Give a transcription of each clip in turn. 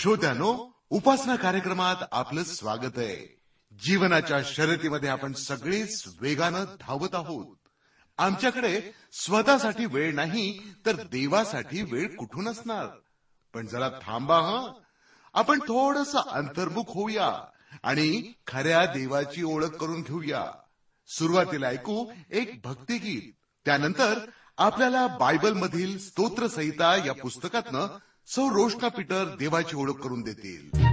श्रोत्यानो उपासना कार्यक्रमात आपलं स्वागत आहे. जीवनाच्या शर्यतीमध्ये आपण सगळेच वेगानं धावत आहोत. आमच्याकडे स्वतःसाठी वेळ नाही तर देवासाठी वेळ कुठून असणार? पण जरा थांबा हा. आपण थोडस अंतर्मुख होऊया आणि खऱ्या देवाची ओळख करून घेऊया. सुरुवातीला ऐकू एक भक्तिगीत त्यानंतर आपल्याला बायबल मधील स्तोत्रसहिता या पुस्तकातनं सौ रोशना पीटर देवाची ओळख करून देतील.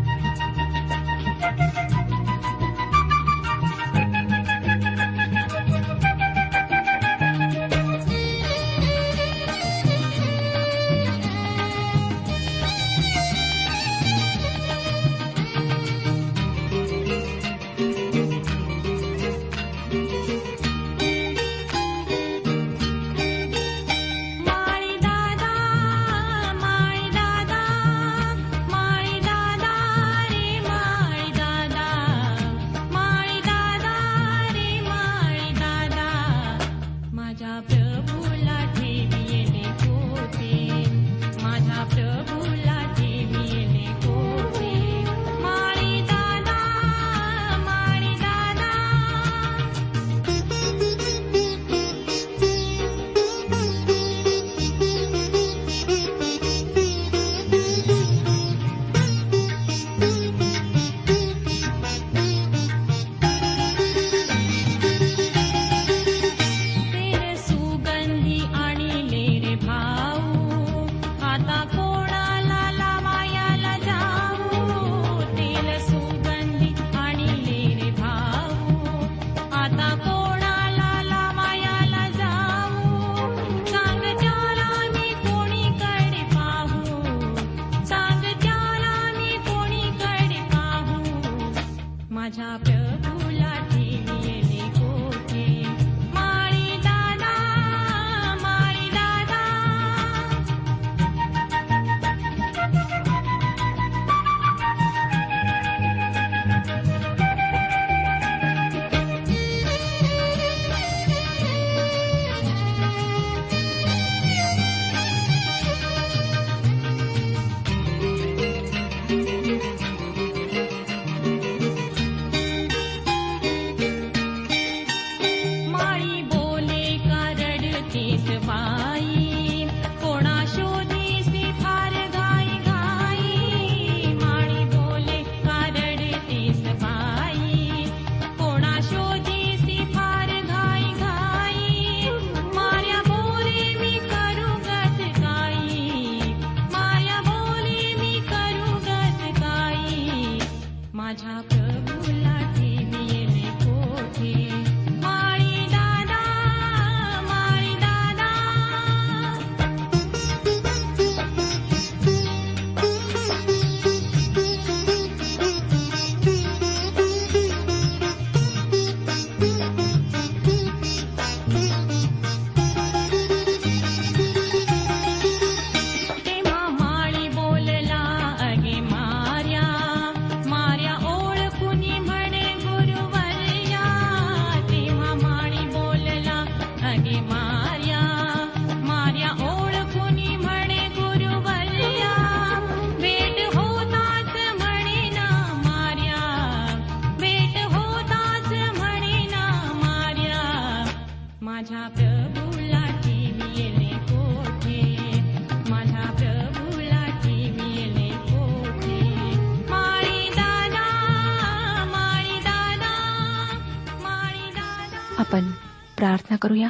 प्रार्थना करूया.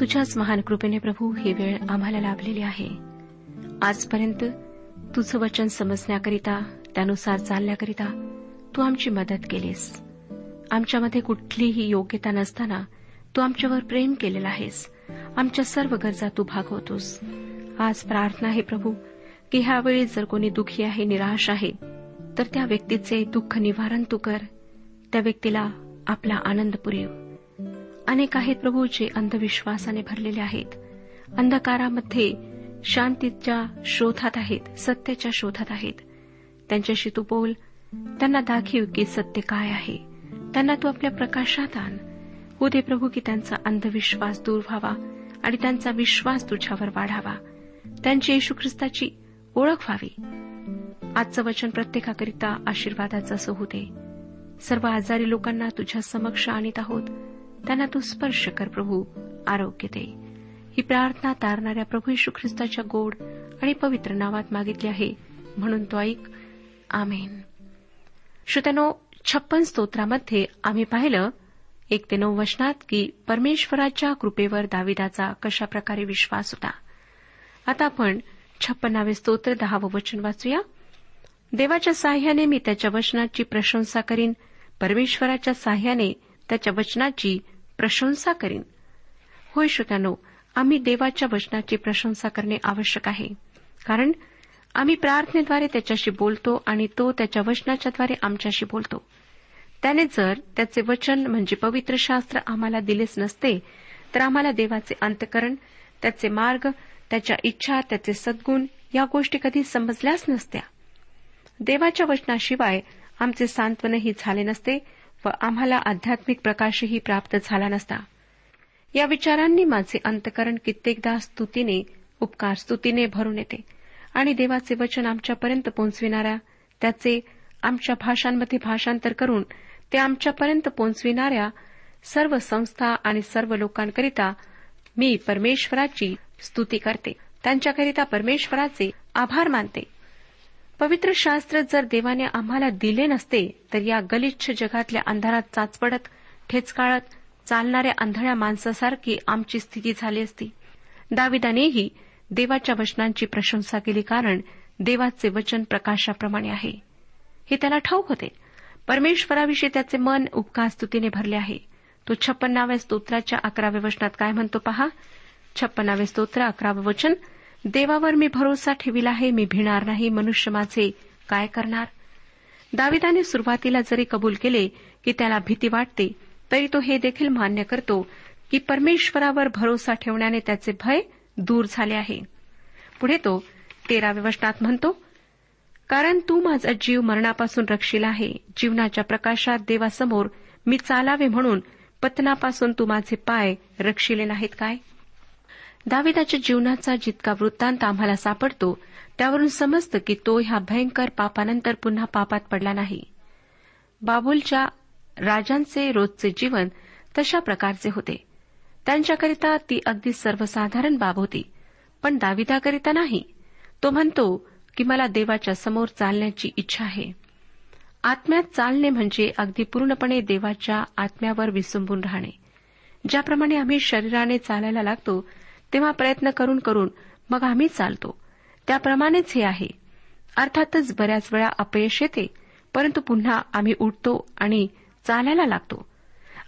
तुझ्याच महान कृपेने प्रभू ही वेळ आम्हाला लाभलेली आहे. आजपर्यंत तुझं वचन समजण्याकरिता त्यानुसार चालण्याकरिता तू आमची मदत केलीस. आमच्यामध्ये कुठलीही योग्यता नसताना तू आमच्यावर प्रेम केलेला आहेस. आमच्या सर्व गरजा तू भागवतोस. आज प्रार्थना आहे प्रभू की ह्यावेळी जर कोणी दुखी आहे निराश आहे तर त्या व्यक्तीचे दुःख निवारण तू कर. त्या व्यक्तीला आपला आनंद पुरेव. अनेक आहेत प्रभू जे अंधविश्वासाने भरलेले आहेत. अंधकारामध्ये शांतीच्या शोधात आहेत सत्याच्या शोधात आहेत. त्यांच्याशी तू बोल. त्यांना दाखीव की सत्य काय आहे. त्यांना तू आपल्या प्रकाशात आण. हो दे प्रभू की त्यांचा अंधविश्वास दूर व्हावा आणि त्यांचा विश्वास तुझ्यावर वाढावा. त्यांची येशू ख्रिस्ताची ओळख व्हावी. आजचं वचन प्रत्येकाकरिता आशीर्वादाचं असं होऊ दे. सर्व आजारी लोकांना तुझ्या समक्ष आणीत आहोत. त्यांना तू स्पर्श कर प्रभू आरोग्य दे. ही प्रार्थना तारणाऱ्या प्रभू येशू ख्रिस्ताच्या गोड आणि पवित्र नावात मागितली आहे. म्हणून तो ऐक. आमेन. श्रोत्यानो छप्पन स्तोत्रामध्ये आम्ही पाहिलं एक ते नऊ वचनात की परमेश्वराच्या कृपेवर दाविदाचा कशा प्रकारे विश्वास होता? आता आपण छप्पनावे स्तोत्र दहावं वचन वाचूया. देवाच्या साह्याने मी त्याच्या वचनाची प्रशंसा करीन. परमेश्वराच्या साह्याने त्याच्या वचनाची प्रशंसा करीन. होय श्रोत्यानो आम्ही देवाच्या वचनाची प्रशंसा करणे आवश्यक आहे. कारण आम्ही प्रार्थनेद्वारे त्याच्याशी बोलतो आणि तो त्याच्या वचनाच्याद्वारे आमच्याशी बोलतो. त्याने जर त्याचे वचन म्हणजे पवित्र शास्त्र आम्हाला दिलेच नसते तर आम्हाला देवाचे अंतकरण त्याचे मार्ग त्याच्या इच्छा त्याचे सद्गुण या गोष्टी कधी समजल्याच नसत्या. देवाच्या वचनाशिवाय आमचे सांत्वनही झाले नसते व आम्हाला आध्यात्मिक प्रकाशही प्राप्त झाला नसता. या विचारांनी माझे अंतकरण कित्येकदा स्तुतीने उपकार स्तुतीने भरून येते आणि देवाचे वचन आमच्यापर्यंत पोहोचविणाऱ्या त्याचे आमच्या भाषांमध्ये भाषांतर करून ते आमच्यापर्यंत पोहोचविणाऱ्या सर्व संस्था आणि सर्व लोकांकरिता मी परमेश्वराची स्तुती करते. त्यांच्याकरिता परमेश्वराचे आभार मानते. पवित्र शास्त्र जर देवाने आम्हाला दिले नसते तर या गलिच्छ जगातल्या अंधारात चाचपडत ठेचकाळत चालणाऱ्या आंधळ्या माणसासारखी आमची स्थिती झाली असती. दाविदानेही देवाच्या वचनांची प्रशंसा केली कारण देवाचे वचन प्रकाशाप्रमाणे आहे. हे त्याला ठाऊक होते. परमेश्वराविषयी त्याचे मन उपकार स्तुतीने भरले आहे. तो छप्पन्नाव्या स्तोत्राच्या अकराव्या वचनात काय म्हणतो पहा? छप्पन्नावे स्तोत्र अकरावं वचन. देवावर मी भरोसा ठेविला आहे मी भिणार नाही मनुष्य माझे काय करणार? दाविदाने सुरुवातीला जरी कबूल केले की त्याला भीती वाटते तरी तो हे देखील मान्य करतो की परमेश्वरावर भरोसा ठेवण्याने त्याचे भय दूर झाले आहे. पुढे तो तेराव्या वचनात म्हणतो कारण तू माझा जीव मरणापासून रक्षिला आहे. जीवनाच्या प्रकाशात देवासमोर मी चालावे म्हणून पतनापासून तू माझे पाय रक्षिले नाहीत काय? दाविदाच्या जीवनाचा जितका वृत्तांत आम्हाला सापडतो त्यावरून समजतं की तो ह्या भयंकर पापानंतर पुन्हा पापात पडला नाही. बाबुलच्या राजांचे रोजचे जीवन तशा प्रकारचे होते. त्यांच्याकरिता ती अगदी सर्वसाधारण बाब होती पण दाविदाकरिता नाही. तो म्हणतो की मला देवाच्या समोर चालण्याची इच्छा आहे. आत्म्यात चालणे म्हणजे अगदी पूर्णपणे देवाच्या आत्म्यावर विसंबून राहणे. ज्याप्रमाणे आम्ही शरीराने चालायला लागतो तेव्हा प्रयत्न करून करून मग आम्ही चालतो. त्याप्रमाणेच हे आहे. अर्थातच बऱ्याच वेळा अपयश येते परंतु पुन्हा आम्ही उठतो आणि चालायला लागतो.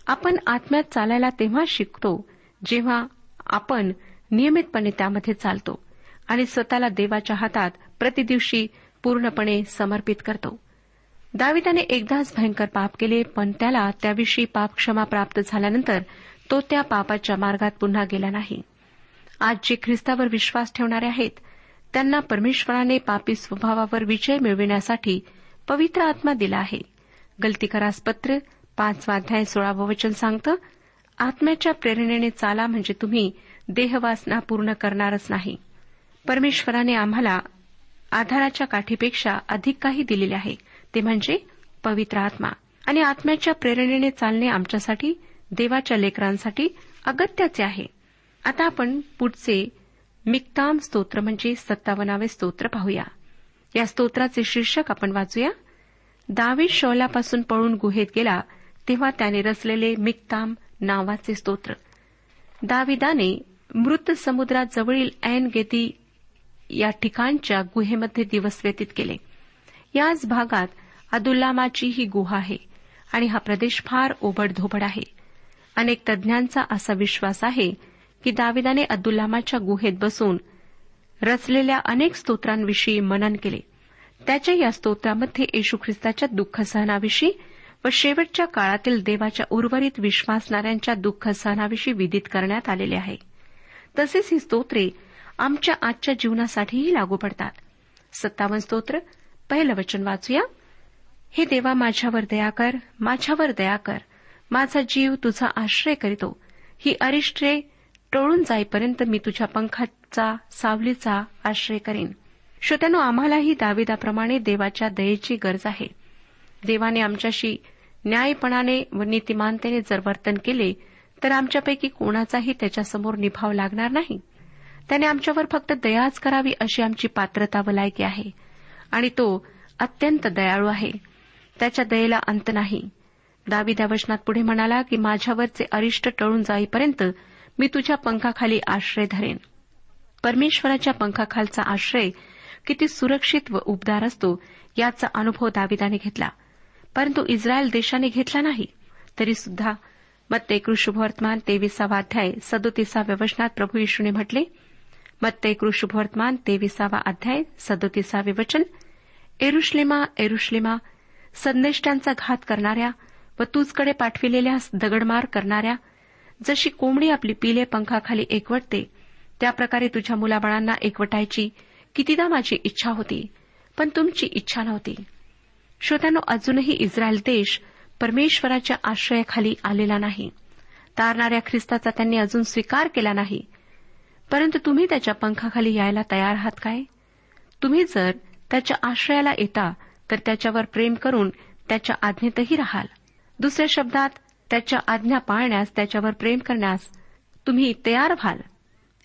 आपण आत्म्यात चालायला तेव्हा शिकतो जेव्हा आपण नियमितपणे त्यामध्ये चालतो आणि स्वतःला देवाच्या हातात प्रतिदिवशी पूर्णपणे समर्पित करतो. दाविदाने एकदाच भयंकर पाप केले पण त्याला त्याविषयी पाप क्षमा प्राप्त झाल्यानंतर तो त्या पापाच्या मार्गात पुन्हा गेला नाही. आज जे ख्रिस्तावर विश्वास ठेवणारे आहेत त्यांना परमेश्वराने पापी स्वभावावर विजय मिळविण्यासाठी पवित्र आत्मा दिला आहे. गलतीकरास पत्र पाचवा अध्याय सोळावं वचन सांगतं आत्म्याच्या प्रेरणेने चाला म्हणजे तुम्ही देहवासना पूर्ण करणारच नाही. परमेश्वराने आम्हाला आधाराच्या काठीपेक्षा अधिक काही दिलेले आहे. ते म्हणजे पवित्र आत्मा. आणि आत्म्याच्या प्रेरणेने चालणे आमच्यासाठी देवाच्या लेकरांसाठी अगत्याचे आहे. आता आपण पुढचे मिक्ताम स्तोत्र म्हणजे सत्तावनावे स्तोत्र पाहूया. या स्तोत्राचे शीर्षक आपण वाचूया. दावीद शौलापासून पळून गुहेत गेला तेव्हा त्याने रचलेले मिक्ताम नावाचे स्तोत्र. दाविदाने मृत समुद्राजवळील ऐन गेती या ठिकाणच्या गुहेमध्ये दिवस व्यतीत केले. याच भागात अदुल्लामाची ही गुहा आहे आणि हा प्रदेश फार ओबडधोबड आहे. अनेक तज्ज्ञांचा असा विश्वास आहे की दाविदाने अब्दुल्लामाच्या गुहेत बसून रचलेल्या अनेक स्तोत्रांविषयी मनन केले. त्याच्या या स्तोत्रामध्ये येशू ख्रिस्ताच्या दुःख सहनाविषयी व शेवटच्या काळातील देवाच्या उर्वरित विश्वासणाऱ्यांच्या दुःख सहनाविषयी विदित करण्यात आलेले आहे. तसेच ही स्तोत्रे आमच्या आजच्या जीवनासाठीही लागू पडतात. सत्तावन्न स्तोत्र पहिलं वचन वाचूया. हे देवा माझ्यावर दया कर माझ्यावर दया कर. माझा जीव तुझा आश्रय करीतो. ही अरिष्ट्रे टोळून जाईपर्यंत मी तुझ्या पंखाचा सावलीचा आश्रय करीन. श्रोत्यानो आम्हालाही दाविदाप्रमाणे देवाच्या दयेची गरज आहे. देवाने आमच्याशी न्यायपणाने व नीतिमानतेने जर वर्तन केले तर आमच्यापैकी कोणाचाही त्याच्यासमोर निभाव लागणार नाही. त्याने आमच्यावर फक्त दयाच करावी अशी आमची पात्रता व लायकी आहे. आणि तो अत्यंत दयाळू आहे. त्याच्या दयेला अंत नाही. दाविद्या वचनात पुढे म्हणाला की माझ्यावरचे अरिष्ट टळून जाईपर्यंत मी तुझ्या पंखाखाली आश्रय धरेन. परमेश्वराच्या पंखाखालचा आश्रय किती सुरक्षित व उबदार असतो याचा अनुभव दाविदाने घेतला. परंतु इस्रायल देशाने घेतला नाही. तरी सुद्धा मत्ते कृषुभवर्तमान तेविसावा अध्याय सदोतीसाव्या वचनात प्रभू येशूने म्हटले मत्ते कृषुभवर्तमान तेविसावा अध्याय सदोतीसावे वचन एरुश्लेमा एरुश्लेमा संदेष्टांचा घात करणाऱ्या व तुझकडे पाठविलेल्या दगडमार करणाऱ्या जशी कोंबडी आपली पिले पंखाखाली एकवटते त्याप्रकारे तुझ्या मुलाबाळांना एकवटायची कितीदा माझी इच्छा होती पण तुमची इच्छा नव्हती. श्रोत्यानो अजूनही इस्रायल देश परमेश्वराच्या आश्रयाखाली आलेला नाही. तारणाऱ्या ख्रिस्ताचा त्यांनी अजून स्वीकार केला नाही. परंतु तुम्ही त्याच्या पंखाखाली यायला तयार आहात काय? तुम्ही जर त्याच्या आश्रयाला येता तर त्याच्यावर प्रेम करून त्याच्या आज्ञेतही राहाल. दुसऱ्या शब्दात त्याच्या आज्ञा पाळण्यास त्याच्यावर प्रेम करण्यास तुम्ही तयार व्हाल.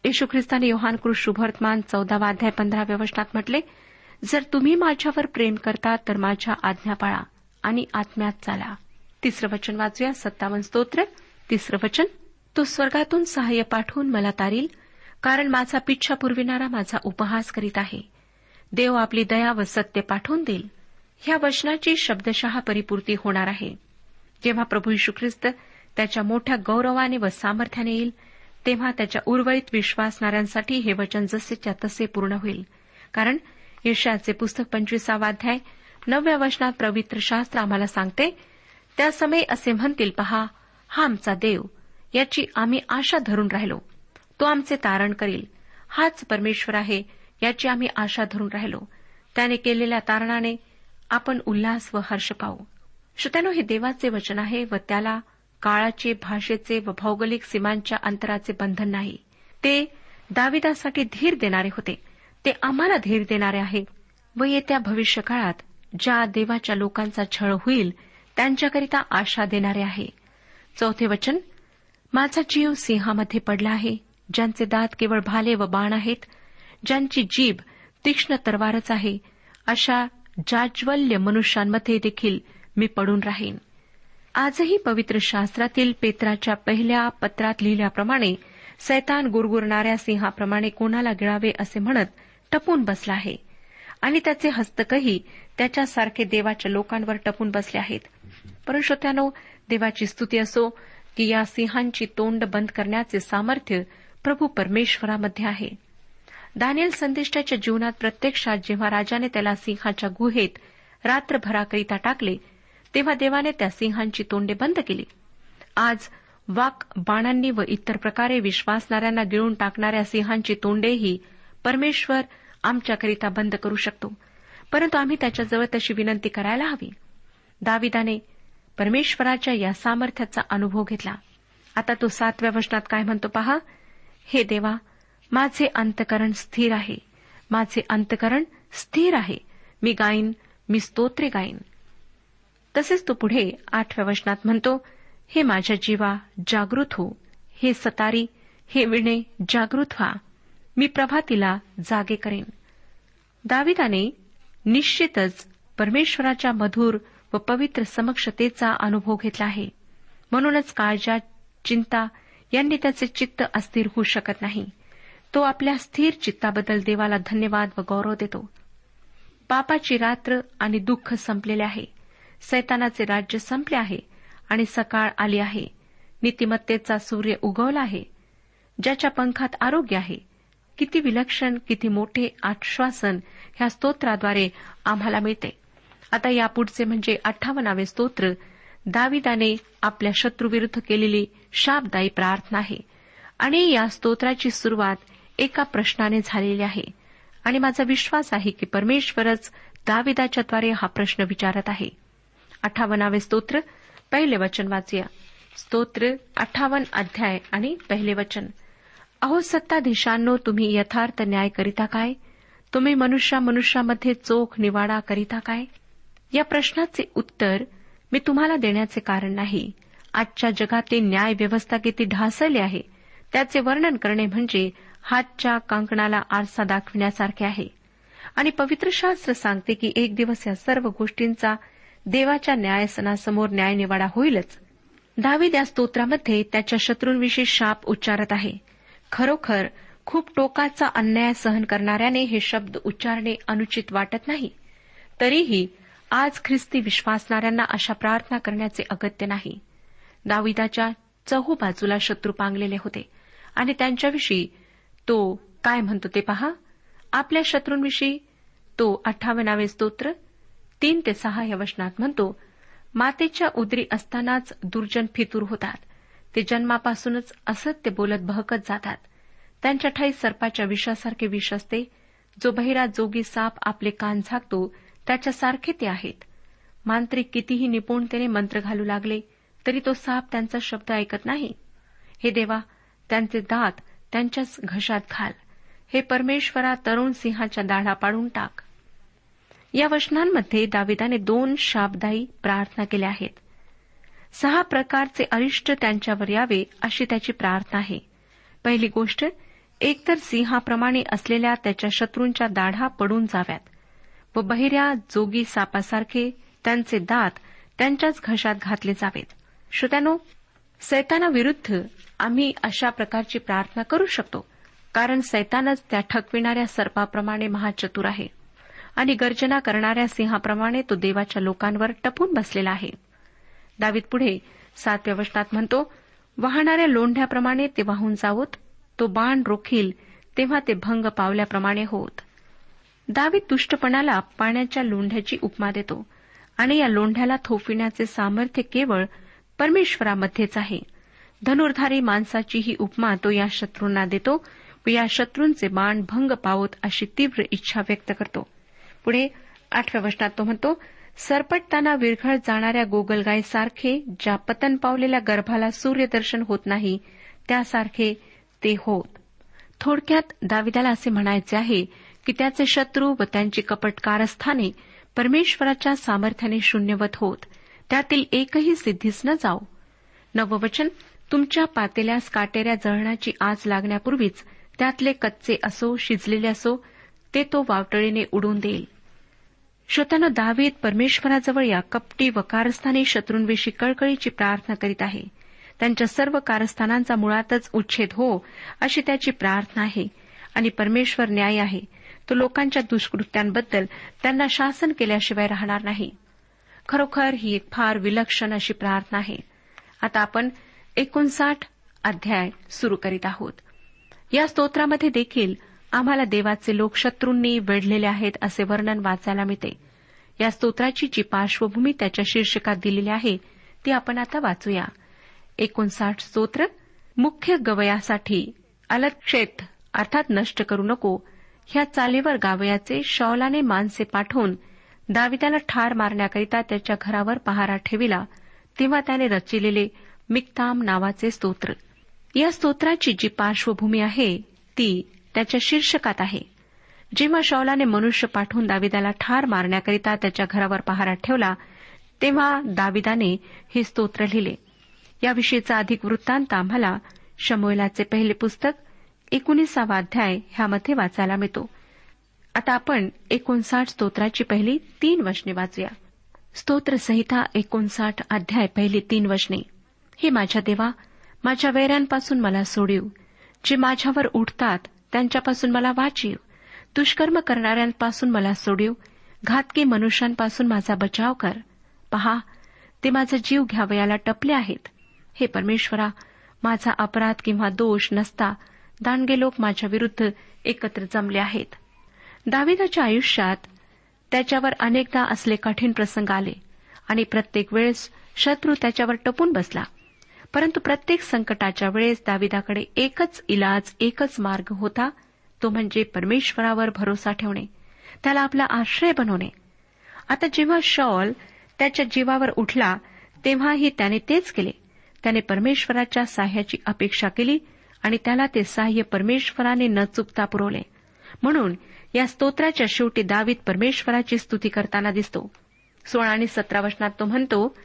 येशू ख्रिस्ताने योहान कृष शुभवर्तमान चौदावा अध्याय पंधराव्या वचनात म्हटले जर तुम्ही माझ्यावर प्रेम करता तर माझ्या आज्ञा पाळा आणि आत्म्यात चाला. तिसरं वचन वाचूया. सत्तावन्न स्तोत्र. तिसरं वचन तो स्वर्गातून सहाय्य पाठवून मला तारील कारण माझा पिच्छा पुरविणारा माझा उपहास करीत आहे. देव आपली दया व सत्य पाठवून देईल. ह्या वचनाची शब्दशः परिपूर्ती होणार आहे. जेव्हा प्रभू यशू ख्रिस्त त्याच्या मोठ्या गौरवाने व सामर्थ्याने येईल तेव्हा त्याच्या उर्वरित विश्वासणाऱ्यांसाठी हे वचन जसेच्या तसे पूर्ण होईल. कारण यशाचे पुस्तक पंचवीसावा अध्याय नवव्या वचनात पवित्र शास्त्र आम्हाला सांगते त्या समय असे म्हणतील पहा हा आमचा देव याची आम्ही आशा धरून राहिलो. तो आमचे तारण करील. हाच परमेश्वर आहे याची आम्ही आशा धरून राहिलो. त्याने केलेल्या तारणाने आपण उल्हास व हर्ष पाहू. श्रोत्यानो हे देवाचे वचन आहे व त्याला काळाचे भाषेचे व भौगोलिक सीमांच्या अंतराचे बंधन नाही. ते दाविदासाठी धीर देणारे होते. ते आम्हाला धीर देणारे आहे व येत्या भविष्यकाळात ज्या देवाच्या लोकांचा छळ होईल त्यांच्याकरिता आशा देणारे आहे. चौथे वचन माझा जीव सिंहामध्ये पडला आहे. ज्यांचे दात केवळ भाले व बाण आहेत ज्यांची जीभ तीक्ष्ण तरवारच आहे अशा जाज्वल्य मनुष्यांमध्ये देखील मी पडून राहीन. आजही पवित्र शास्त्रातील पेत्राच्या पहिल्या पत्रात लिहिल्याप्रमाणे सैतान गुरगुरणाऱ्या सिंहाप्रमाणे कोणाला गिळावे असे म्हणत टपून बसला आहे. आणि त्याचे हस्तकही त्याच्यासारखे देवाच्या लोकांवर टपून बसले आहेत. परंतु श्रोत्यानो देवाची स्तुती असो की या सिंहांची तोंड बंद करण्याचे सामर्थ्य प्रभू परमेश्वरामध्ये आहे. दानियल संदिष्टाच्या जीवनात प्रत्यक्षात जेव्हा राजाने त्याला सिंहाच्या गुहेत रात्रभराकरिता टाकले तेव्हा देवाने त्या सिंहांची तोंडे बंद केली. आज वाक बाणांनी व इतर प्रकारे विश्वासणाऱ्यांना गिळून टाकणाऱ्या सिंहांची तोंडेही परमेश्वर आमच्याकरिता बंद करू शकतो. परंतु आम्ही त्याच्याजवळ तशी विनंती करायला हवी. दाविदाने परमेश्वराच्या या सामर्थ्याचा अनुभव घेतला. आता तो सातव्या वचनात काय म्हणतो पहा? हे देवा माझे अंतकरण स्थिर आहे. माझे अंतकरण स्थिर आहे. मी गाईन मी स्तोत्रे गाईन. तसेच तो पुढे आठव्या वचनात म्हणतो हे माझ्या जीवा जागृत हो. हे सतारी हे विणे जागृत व्हा. मी प्रभातीला जागे करेन. दाविदाने निश्चितच परमेश्वराच्या मधुर व पवित्र समक्षतेचा अनुभव घेतला आहे. म्हणूनच काळजा चिंता यांनी त्याचे चित्त अस्थिर होऊ शकत नाही. तो आपल्या स्थिर चित्ताबद्दल देवाला धन्यवाद व गौरव देतो. पापाची रात्र आणि दुःख संपलेले आहे. सैतानाचे राज्य संपले आहे आणि सकाळ आली आहे. नीतिमत्तेचा सूर्य उगवला आहे. ज्याच्या पंखात आरोग्य आहे. किती विलक्षण किती मोठे आश्वासन ह्या स्तोत्राद्वारे आम्हाला मिळते. आता यापुढचे म्हणजे अठ्ठावन्नावे स्तोत्र. दाविदाने आपल्या शत्रूविरुद्ध केलेली शापदायी प्रार्थना आहे. आणि या स्तोत्राची सुरुवात एका प्रश्नाने झालेली आहे. आणि माझा विश्वास आहे की परमेश्वरच दाविदाच्याद्वारे हा प्रश्न विचारत आहे. अठ्ठावनावे स्तोत्र पहिले वचन वाचूया. स्तोत्र अठ्ठावन्न अध्याय आणि पहिले वचन. अहो सत्ताधीशांनो तुम्ही यथार्थ न्याय करिता काय? तुम्ही मनुष्या मनुष्यामध्ये चोख निवाडा करिता काय? या प्रश्नाचे उत्तर मी तुम्हाला देण्याचे कारण नाही. आजच्या जगातील न्याय व्यवस्था किती ढासळली आहे. त्याचे वर्णन करणे म्हणजे हातच्या कांकणाला आरसा दाखविण्यासारखे आहे. आणि पवित्र शास्त्र सांगते की एक दिवस या सर्व गोष्टींचा देवाच्या न्यायसनासमोर न्यायनिवाडा होईलच. दावीद या स्तोत्रामध्ये त्याच्या शत्रूंविषयी शाप उच्चारत आहे. खरोखर खूप टोकाचा अन्याय सहन करणाऱ्याने हे शब्द उच्चारणे अनुचित वाटत नाही. तरीही आज ख्रिस्ती विश्वासणाऱ्यांना अशा प्रार्थना करण्याचे अगत्य नाही. दाविदाच्या चहू बाजूला शत्रू पांगलेले होते आणि त्यांच्याविषयी तो काय म्हणतो ते पहा. आपल्या शत्रूंविषयी तो अठ्ठावनावे स्तोत्र तीन ते सहा या वचनात म्हणतो मातेच्या उदरी असतानाच दुर्जन फितूर होतात. ते जन्मापासूनच असत्य बोलत बहकत जातात. त्यांच्या ठाई सर्पाच्या विषासारखे विष असते. जो बहिरा जोगी साप आपले कान झाकतो त्याच्यासारखे ते आहेत. मांत्रिक कितीही निपुणतेने मंत्र घालू लागले तरी तो साप त्यांचा शब्द ऐकत नाही. हे देवा त्यांचे दात त्यांच्याच घशात घाल. हे परमेश्वरा तरुण सिंहाच्या दाढा पाडून टाक. या वचनांमध्ये दाविदाने दोन शाबदायी प्रार्थना केल्या आहेत. सहा प्रकारचे अरिष्ट त्यांच्यावर यावे अशी त्याची प्रार्थना आहे. पहिली गोष्ट एकतर सिंहाप्रमाणे असलेल्या त्याच्या शत्रूंच्या दाढा पडून जाव्यात व बहिऱ्या जोगी सापासारखे त्यांचे दात त्यांच्याच घशात घातले जावेत. श्रोत्यानो सैतानाविरुद्ध आम्ही अशा प्रकारची प्रार्थना करू शकतो. कारण सैतानच त्या ठकविणाऱ्या सर्पाप्रमाणे महाचतुर आहे. आणि गर्जना करणाऱ्या सिंहाप्रमाणे तो देवाच्या लोकांवर टपून बसलेला आहे. दावीत पुढे सातव्या वचनात म्हणतो वाहणाऱ्या लोंढ्याप्रमाणे ते वाहून जावोत तो बाण रोखील तेव्हा ते भंग पावल्याप्रमाणे होत. दावीत दुष्टपणाला पाण्याच्या लोंढ्याची उपमा देतो. आणि या लोंढ्याला थोपिण्याचे सामर्थ्य केवळ परमेश्वरामध्येच आहे. धनुर्धारी माणसाची ही उपमा तो या शत्रूंना देतो व या शत्रूंचे बाण भंग पावत अशी तीव्र इच्छा व्यक्त करतो. पुढे आठव्या वचनात तो म्हणतो सरपटताना विरघळ जाणाऱ्या गोगलगायसारखे ज्या पतन पावलेल्या गर्भाला सूर्यदर्शन होत नाही त्यासारखे ते होत. थोडक्यात दाविदाला असे म्हणायचे आहे की त्याचे शत्रू व त्यांची कपट कारस्थाने परमेश्वराच्या सामर्थ्याने शून्यवत होत. त्यातील एकही सिद्धीस न जाओ. नववचन तुमच्या पातेल्यास काटेऱ्या जळणाची आज लागण्यापूर्वीच त्यातले कच्चे असो शिजलेले असो ते तो वावटळीने उडून देईल. श्रोत्यानं दावीद परमेश्वराजवळ या कपटी व कारस्थानी शत्रूंविषयी कळकळीची प्रार्थना करीत आहे. त्यांच्या सर्व कारस्थानांचा मुळातच उच्छेद हो अशी त्याची प्रार्थना आहे. आणि परमेश्वर न्याय आहे. तो लोकांच्या दुष्कृत्यांबद्दल त्यांना शासन केल्याशिवाय राहणार नाही. खरोखर ही एक फार विलक्षण अशी प्रार्थना आहे. आता आपण एकोणसाठ अध्याय सुरू करीत आहोत. या स्तोत्रामध्ये देखील आम्हाला देवाचे लोक शत्रूंनी वेढलेले आहेत असे वर्णन वाचायला मिळते. या स्तोत्राची जी पार्श्वभूमी त्याच्या शीर्षकात दिलेली आहे ती आपण आता वाचूया. एकोणसाठ स्तोत्र मुख्य गवयासाठी अलक्षेत अर्थात नष्ट करू नको ह्या चालीवर गावयाचे शौलाने माणसे पाठवून दाविदाला ठार मारण्याकरिता त्याच्या घरावर पहारा ठेविला तेव्हा त्याने रचिलेले मिक्ताम नावाचे स्तोत्र. या स्तोत्राची जी पार्श्वभूमी आहे ती त्याच्या शीर्षकात आहे. जेव्हा शौलाने मनुष्य पाठवून दाविदाला ठार मारण्याकरिता त्याच्या घरावर पहारा ठेवला तेव्हा दाविदाने हे स्तोत्र लिहिले. याविषयीचा अधिक वृत्तांत आम्हाला शमोलाचे पहिले पुस्तक एकोणीसावा अध्याय ह्यामध्ये वाचायला मिळतो. आता आपण एकोणसाठ स्तोत्राची पहिली तीन वचने वाचूया. स्तोत्रसंहिता एकोणसाठ अध्याय पहिली तीन वचने. हे माझ्या देवा माझ्या वैऱ्यांपासून मला सोडीव. जे माझ्यावर उठतात त्यांच्यापासून मला वाचीव. दुष्कर्म करणाऱ्यांपासून मला सोडीव. घातकी मनुष्यांपासून माझा बचाव कर. पहा ते माझा जीव घ्यावयाला टपले आहेत. हे परमेश्वरा माझा अपराध किंवा दोष नसता. दांडगे लोक माझ्या विरुद्ध एकत्र जमले आहेत. दाविदाच्या आयुष्यात त्याच्यावर अनेकदा असले कठीण प्रसंग आले आणि प्रत्येक वेळेस शत्रू त्याच्यावर टपून बसला. परंतु प्रत्येक संकटाच्या वेळेस दाविदाकडे एकच इलाज एकच मार्ग होता तो म्हणजे परमेश्वरावर भरोसा ठेवणे त्याला आपला आश्रय बनवणे. आता जेव्हा शॉल त्याच्या जीवावर उठला तेव्हाही त्याने तेच केले. त्याने परमेश्वराच्या साह्याची अपेक्षा केली आणि त्याला ते साह्य परमेश्वराने न चुकता पुरवले. म्हणून या स्तोत्राच्या शेवटी दावीत परमेश्वराची स्तुती करताना दिसतो. सोळा आणि सतरा वचनात तो म्हणतो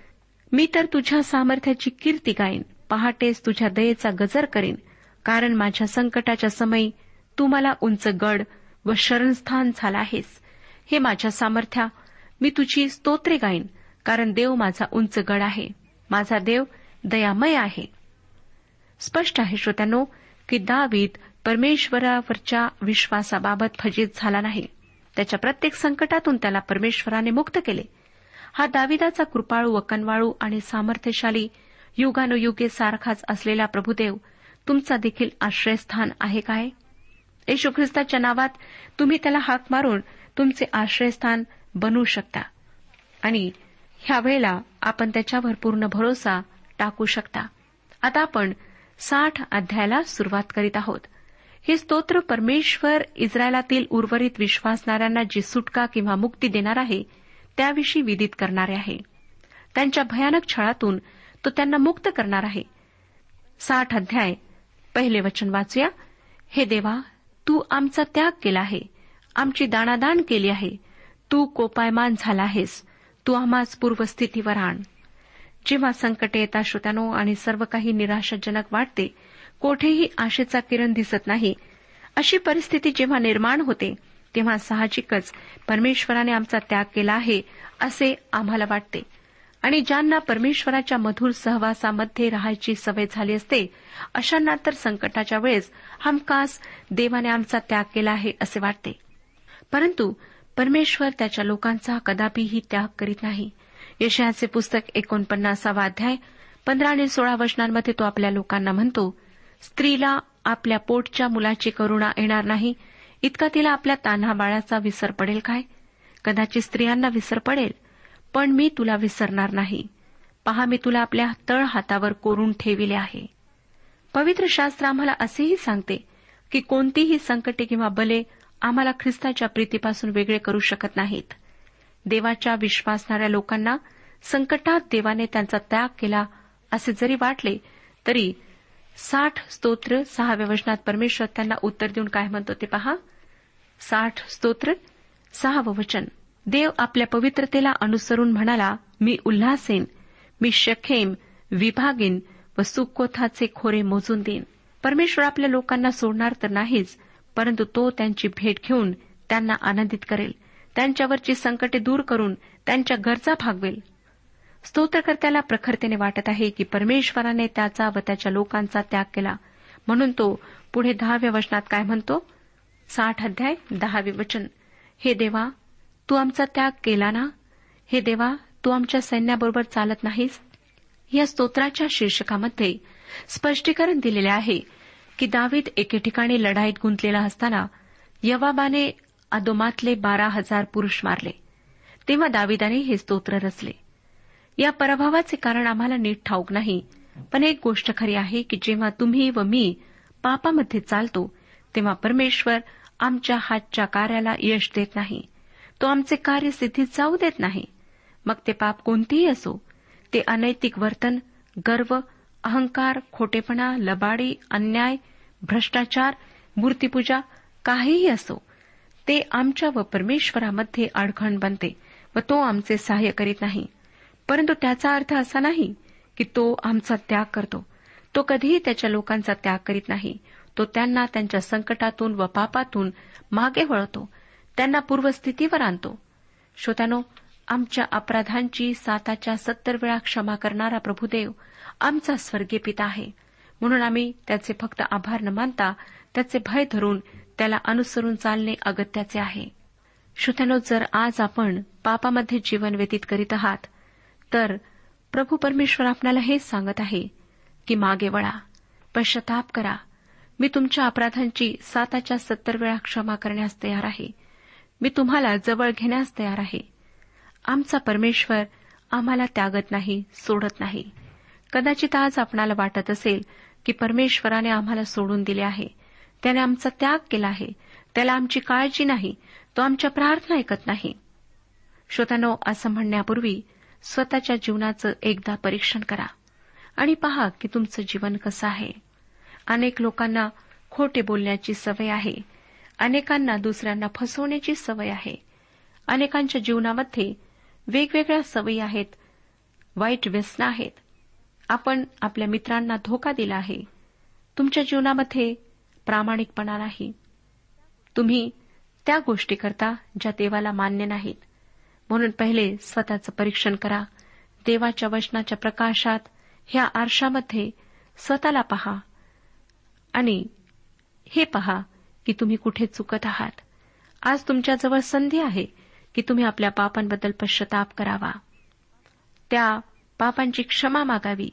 मी तर तुझ्या सामर्थ्याची कीर्ती गाईन. पहाटेच तुझ्या दयेचा गजर करीन. कारण माझ्या संकटाच्या समयी तू मला उंच गड व शरणस्थान झाला आहेस. हे माझ्या सामर्थ्या. मी तुझी स्तोत्रे गाईन. कारण देव माझा उंच गड आहे. माझा देव दयामय आहे. स्पष्ट आहे श्रोत्यानो की दावीद परमेश्वरावरच्या विश्वासाबाबत फजित झाला नाही. त्याच्या प्रत्येक संकटातून त्याला परमेश्वराने मुक्त केले. हा दाविदाचा कृपाळू व कनवाळू आणि सामर्थ्यशाली युगानुयुगे सारखाच असलेला प्रभुदेव तुमचा देखील आश्रयस्थान आहे काय? येशू ख्रिस्ताच्या नावात तुम्ही त्याला हाक मारून तुमचे आश्रयस्थान बनवू शकता आणि ह्या वेळेला आपण त्याच्यावर पूर्ण भरोसा टाकू शकता. आता आपण साठ अध्यायाला सुरुवात करीत आहोत. हे स्तोत्र परमेश्वर इस्रायलातील उर्वरित विश्वासणाऱ्यांना जी सुटका किंवा मुक्ती देणार आहे त्याविषयी विदित करणारे आहे. त्यांच्या भयानक छळातून तो त्यांना मुक्त करणार आहे. साठ अध्याय पहिले वचन वाचूया. हे देवा तू आमचा त्याग केला आहे. आमची दाणादाण केली आहे. तू कोपायमान झाला आहेस. तू आम्हास पूर्वस्थितीवर आण. जेव्हा संकटे येतात श्रोत्यानो आणि सर्व काही निराशाजनक वाटते कोठेही आशेचा किरण दिसत नाही अशी परिस्थिती जेव्हा निर्माण होते तेव्हा साहजिकच परमेश्वराने आमचा त्याग केला आहे असे आम्हाला वाटते. आणि ज्यांना परमेश्वराच्या मधुर सहवासामध्ये राहायची सवय झाली असते अशांना तर संकटाच्या वेळेस हमखास देवाने आमचा त्याग केला आहे असे वाटते. परंतु परमेश्वर त्याच्या लोकांचा कदापिही त्याग करीत नाही. यशयाचे पुस्तक एकोणपन्नासावा अध्याय पंधरा आणि सोळा वचनांमध्ये तो आपल्या लोकांना म्हणतो स्त्रीला आपल्या पोटच्या मुलाची करुणा येणार नाही इतका तिला आपल्या तान्हा बाळाचा विसर पडेल काय? कदाचित स्त्रियांना विसर पडेल पण मी तुला विसरणार नाही. पहा मी तुला आपल्या तळ हातावर कोरून ठेविले आहे. पवित्र शास्त्र आम्हाला असेही सांगते की कोणतीही संकटे किंवा बले आम्हाला ख्रिस्ताच्या प्रीतीपासून वेगळे करू शकत नाहीत. देवाच्या विश्वासणाऱ्या लोकांना संकटात देवाने त्यांचा त्याग केला असे जरी वाटले तरी साठ स्तोत्र सहाव्या वचनात परमेश्वर त्यांना उत्तर देऊन काय म्हणतो ते पहा. साठ स्तोत्र सहावं वचन. देव आपल्या पवित्रतेला अनुसरून म्हणाला मी उल्हासेन मी शखेम विभागीन व सुकोथाचे खोरे मोजून देईन. परमेश्वर आपल्या लोकांना सोडणार तर नाहीच परंतु तो त्यांची भेट घेऊन त्यांना आनंदित करेल. त्यांच्यावरची संकटे दूर करून त्यांच्या गरजा भागवेल स्तोत्रकर्त्याला प्रखरतेने वाटत आहे की परमेश्वराने त्याचा व त्याच्या लोकांचा त्याग केला. म्हणून तो पुढे दहाव्या वचनात काय म्हणतो? साठ अध्याय दहावे वचन. हे देवा तू आमचा त्याग केला ना? हे देवा तू आमच्या सैन्याबरोबर चालत नाहीस? या स्तोत्राच्या शीर्षकामध्ये स्पष्टीकरण दिलेले आहे की दावीद एके ठिकाणी लढाईत गुंतलेला असताना यवाबाने अदोमातले बारा हजार पुरुष मारले. तेव्हा दाविदाने हे स्तोत्र रचले. या पराभवाचे कारण आम्हाला नीट ठाऊक नाही. पण एक गोष्ट खरी आहे की जेव्हा तुम्ही व मी पापामध्ये चालतो तेव्हा परमेश्वर आमच्या हातच्या कार्याला यश देत नाही. तो आमचे कार्य सिद्धीत जाऊ देत नाही. मग ते पाप कोणतेही असो ते अनैतिक वर्तन गर्व अहंकार खोटेपणा लबाडी अन्याय भ्रष्टाचार मूर्तीपूजा काहीही असो ते आमच्या व परमेश्वरामध्ये अडखण बनते व तो आमचे सहाय्य करीत नाही. परंतु त्याचा अर्थ असा नाही की तो आमचा त्याग करतो. तो कधीही त्याच्या लोकांचा त्याग करीत नाही. तो त्यांना त्यांच्या संकटातून व पापातून मागे वळतो. त्यांना पूर्वस्थितीवर आणतो. श्रोत्यानो आमच्या अपराधांची साताच्या सत्तर वेळा क्षमा करणारा प्रभुदेव आमचा स्वर्गीय पिता आहे. म्हणून आम्ही त्याचे फक्त आभार न मानता त्याचे भय धरून त्याला अनुसरून चालणे अगत्याचे आहे. श्रोत्यानो जर आज आपण पापामध्ये जीवन व्यतीत करीत आहात तर प्रभू परमेश्वर आपल्याला हेच सांगत आहे की मागे वळा पश्चाताप करा. मी तुमच्या अपराधांची साताच्या सत्तर वेळा क्षमा करण्यास तयार आहे. मी तुम्हाला जवळ घेण्यास तयार आहे. आमचा परमेश्वर आम्हाला त्यागत नाही सोडत नाही. कदाचित आज आपणाला वाटत असेल की परमेश्वराने आम्हाला सोडून दिले आहे. त्याने आमचा त्याग केला आहे. त्याला आमची काळजी नाही. तो आमच्या प्रार्थना ऐकत नाही. श्रोतानो असं म्हणण्यापूर्वी स्वतःच्या जीवनाचं एकदा परीक्षण करा आणि पहा की तुमचं जीवन कसं आहे. अनेक लोकांना खोटे बोलण्याची सवय आहे. अनेकांना दुसऱ्यांना फसवण्याची सवय आहे. अनेकांच्या जीवनामध्ये वेगवेगळ्या सवयी आहेत. वाईट व्यसन आहेत. आपण आपल्या मित्रांना धोका दिला आहे. तुमच्या जीवनामध्ये प्रामाणिकपणा नाही. तुम्ही त्या गोष्टी करता ज्या देवाला मान्य नाहीत. म्हणून पहिले स्वतःचं परीक्षण करा. देवाच्या वचनाच्या प्रकाशात ह्या आरशामध्ये स्वतःला पहा. आणि हे पहा की तुम्ही कुठे चुकत आहात. आज तुमच्याजवळ संधी आहे की तुम्ही आपल्या पापांबद्दल पश्चाताप करावा. त्या पापांची क्षमा मागावी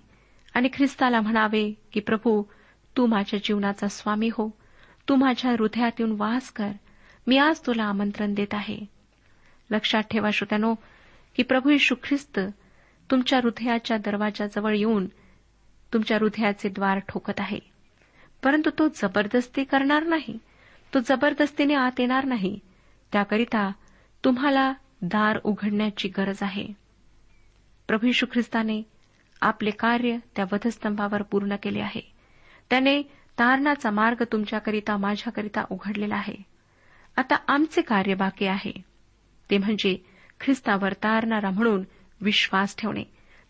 आणि ख्रिस्ताला म्हणावे की प्रभू तू माझ्या जीवनाचा स्वामी हो. तू माझ्या हृदयात येऊन वास कर. मी आज तुला आमंत्रण देत आहे. लक्षात ठेवा श्रोत्यानो की प्रभू यशू ख्रिस्त तुमच्या हृदयाच्या दरवाजाजवळ येऊन तुमच्या हृदयाचे द्वार ठोकत आहे. परंतु तो जबरदस्ती करणार नाही. तो जबरदस्तीने आत येणार नाही. त्याकरिता तुम्हाला दार उघडण्याची गरज आहे. प्रभू यशू ख्रिस्ताने आपले कार्य त्या वधस्तंभावर पूर्ण केले आहे. त्याने तारणाचा मार्ग तुमच्याकरिता माझ्याकरिता उघडलेला आहे. आता आमचे कार्य बाकी आहे. ते म्हणजे ख्रिस्तावर तारणारा म्हणून विश्वास ठेवणे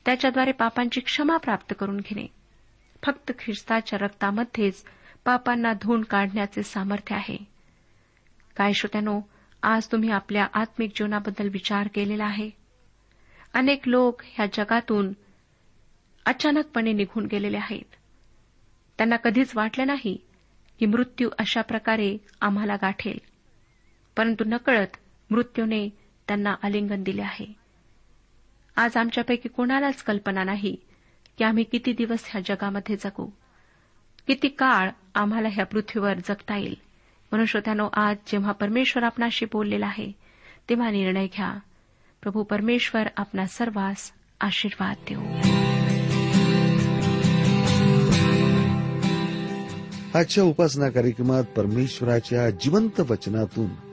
त्याच्याद्वारे पापांची क्षमा प्राप्त करून घेणे. फक्त ख्रिस्ताच्या रक्तामध्येच पापांना धुवून काढण्याचे सामर्थ्य आहे. काय श्रोत्यानो आज तुम्ही आपल्या आत्मिक जीवनाबद्दल विचार केलेला आहे. अनेक लोक ह्या जगातून अचानकपणे निघून गेलेले आहेत. त्यांना कधीच वाटलं नाही की मृत्यू अशा प्रकारे आम्हाला गाठेल. परंतु नकळत मृत्यूने त्यांना आलिंगन दिले आहे. आज आमच्यापैकी कोणालाच कल्पना नाही की आम्ही किती दिवस ह्या जगामध्ये जगू. किती काळ आम्हाला ह्या पृथ्वीवर जगता येईल. म्हणून श्रोत्यानो आज जेव्हा परमेश्वर आपणाशी बोललेला आहे तेव्हा निर्णय घ्या. प्रभू परमेश्वर आपणा सर्वांस आशीर्वाद देऊ. आजच्या उपासना कार्यक्रमात परमेश्वराच्या जिवंत वचनातून